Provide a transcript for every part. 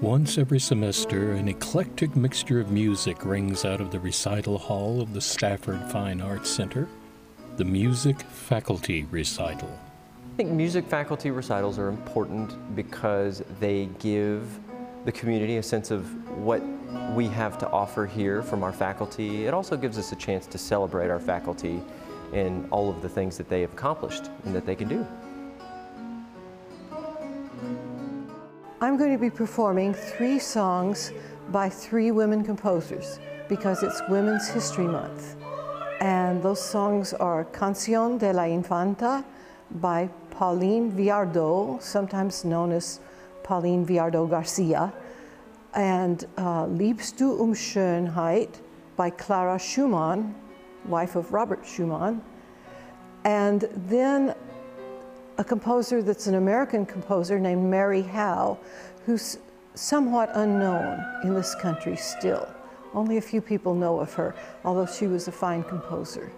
Once every semester, an eclectic mixture of music rings out of the recital hall of the Stafford Fine Arts Center, the Music Faculty Recital. I think music faculty recitals are important because they give the community a sense of what we have to offer here from our faculty. It also gives us a chance to celebrate our faculty and all of the things that they have accomplished and that they can do. I'm going to be performing three songs by three women composers because it's Women's History Month. And those songs are Canción de la Infanta by Pauline Viardot, sometimes known as Pauline Viardot Garcia, and uh, Liebst du um Schönheit by Clara Schumann, wife of Robert Schumann. And then a composer that's an American composer named Mary Howe, who's somewhat unknown in this country still. Only a few people know of her, although she was a fine composer.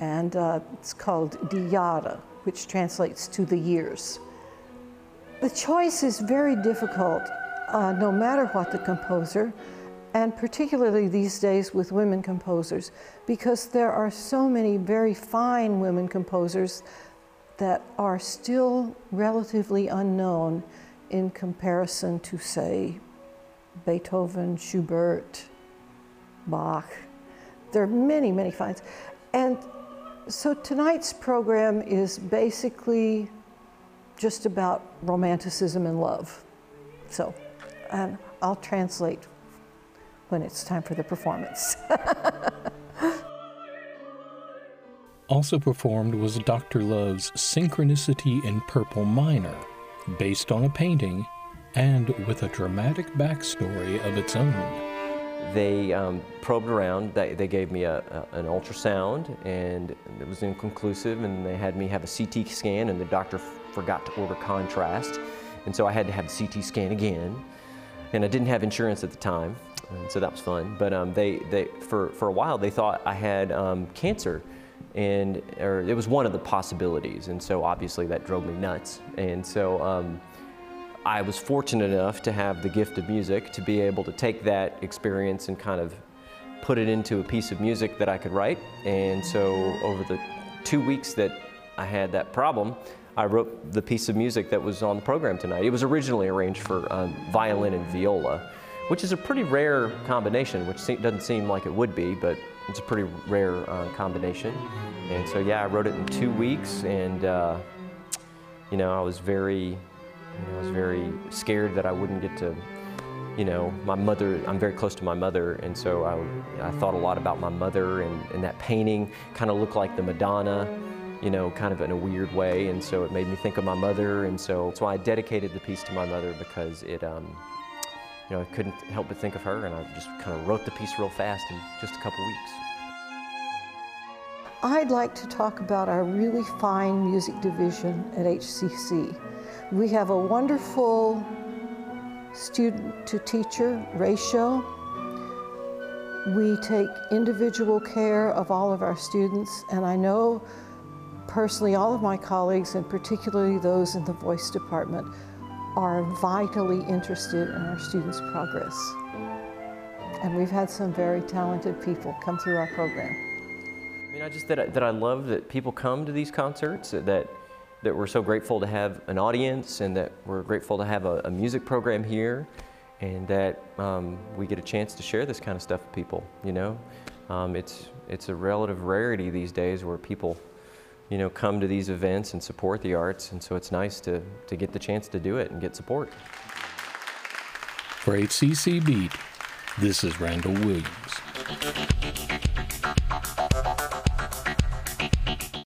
And uh, it's called Jahre, which translates to the years. The choice is very difficult, uh, no matter what the composer, and particularly these days with women composers, because there are so many very fine women composers that are still relatively unknown in comparison to, say, Beethoven, Schubert, Bach. There are many, many finds. And so tonight's program is basically just about romanticism and love. So, and I'll translate when it's time for the performance. Also performed was Dr. Love's Synchronicity in Purple Minor, based on a painting and with a dramatic backstory of its own. They um, probed around, they, they gave me a, a, an ultrasound and it was inconclusive and they had me have a CT scan and the doctor forgot to order contrast. And so I had to have the CT scan again. And I didn't have insurance at the time, so that was fun. But um, they, they, for, for a while they thought I had um, cancer and or it was one of the possibilities and so obviously that drove me nuts and so um, I was fortunate enough to have the gift of music to be able to take that experience and kind of put it into a piece of music that I could write and so over the two weeks that I had that problem I wrote the piece of music that was on the program tonight. It was originally arranged for um, violin and viola which is a pretty rare combination, which doesn't seem like it would be, but it's a pretty rare uh, combination. And so, yeah, I wrote it in two weeks, and uh, you know, I was very, you know, I was very scared that I wouldn't get to, you know, my mother. I'm very close to my mother, and so I, I thought a lot about my mother, and, and that painting kind of looked like the Madonna you know, kind of in a weird way. And so it made me think of my mother. And so, so why I dedicated the piece to my mother because it, um, you know, I couldn't help but think of her, and I just kind of wrote the piece real fast in just a couple weeks. I'd like to talk about our really fine music division at HCC. We have a wonderful student to teacher ratio. We take individual care of all of our students, and I know personally all of my colleagues, and particularly those in the voice department, are vitally interested in our students' progress. And we've had some very talented people come through our program. I mean, I just that I, that I love that people come to these concerts, that that we're so grateful to have an audience, and that we're grateful to have a, a music program here, and that um, we get a chance to share this kind of stuff with people. You know, um, it's it's a relative rarity these days where people you know, come to these events and support the arts. And so it's nice to, to get the chance to do it and get support. For HCC Beat, this is Randall Williams.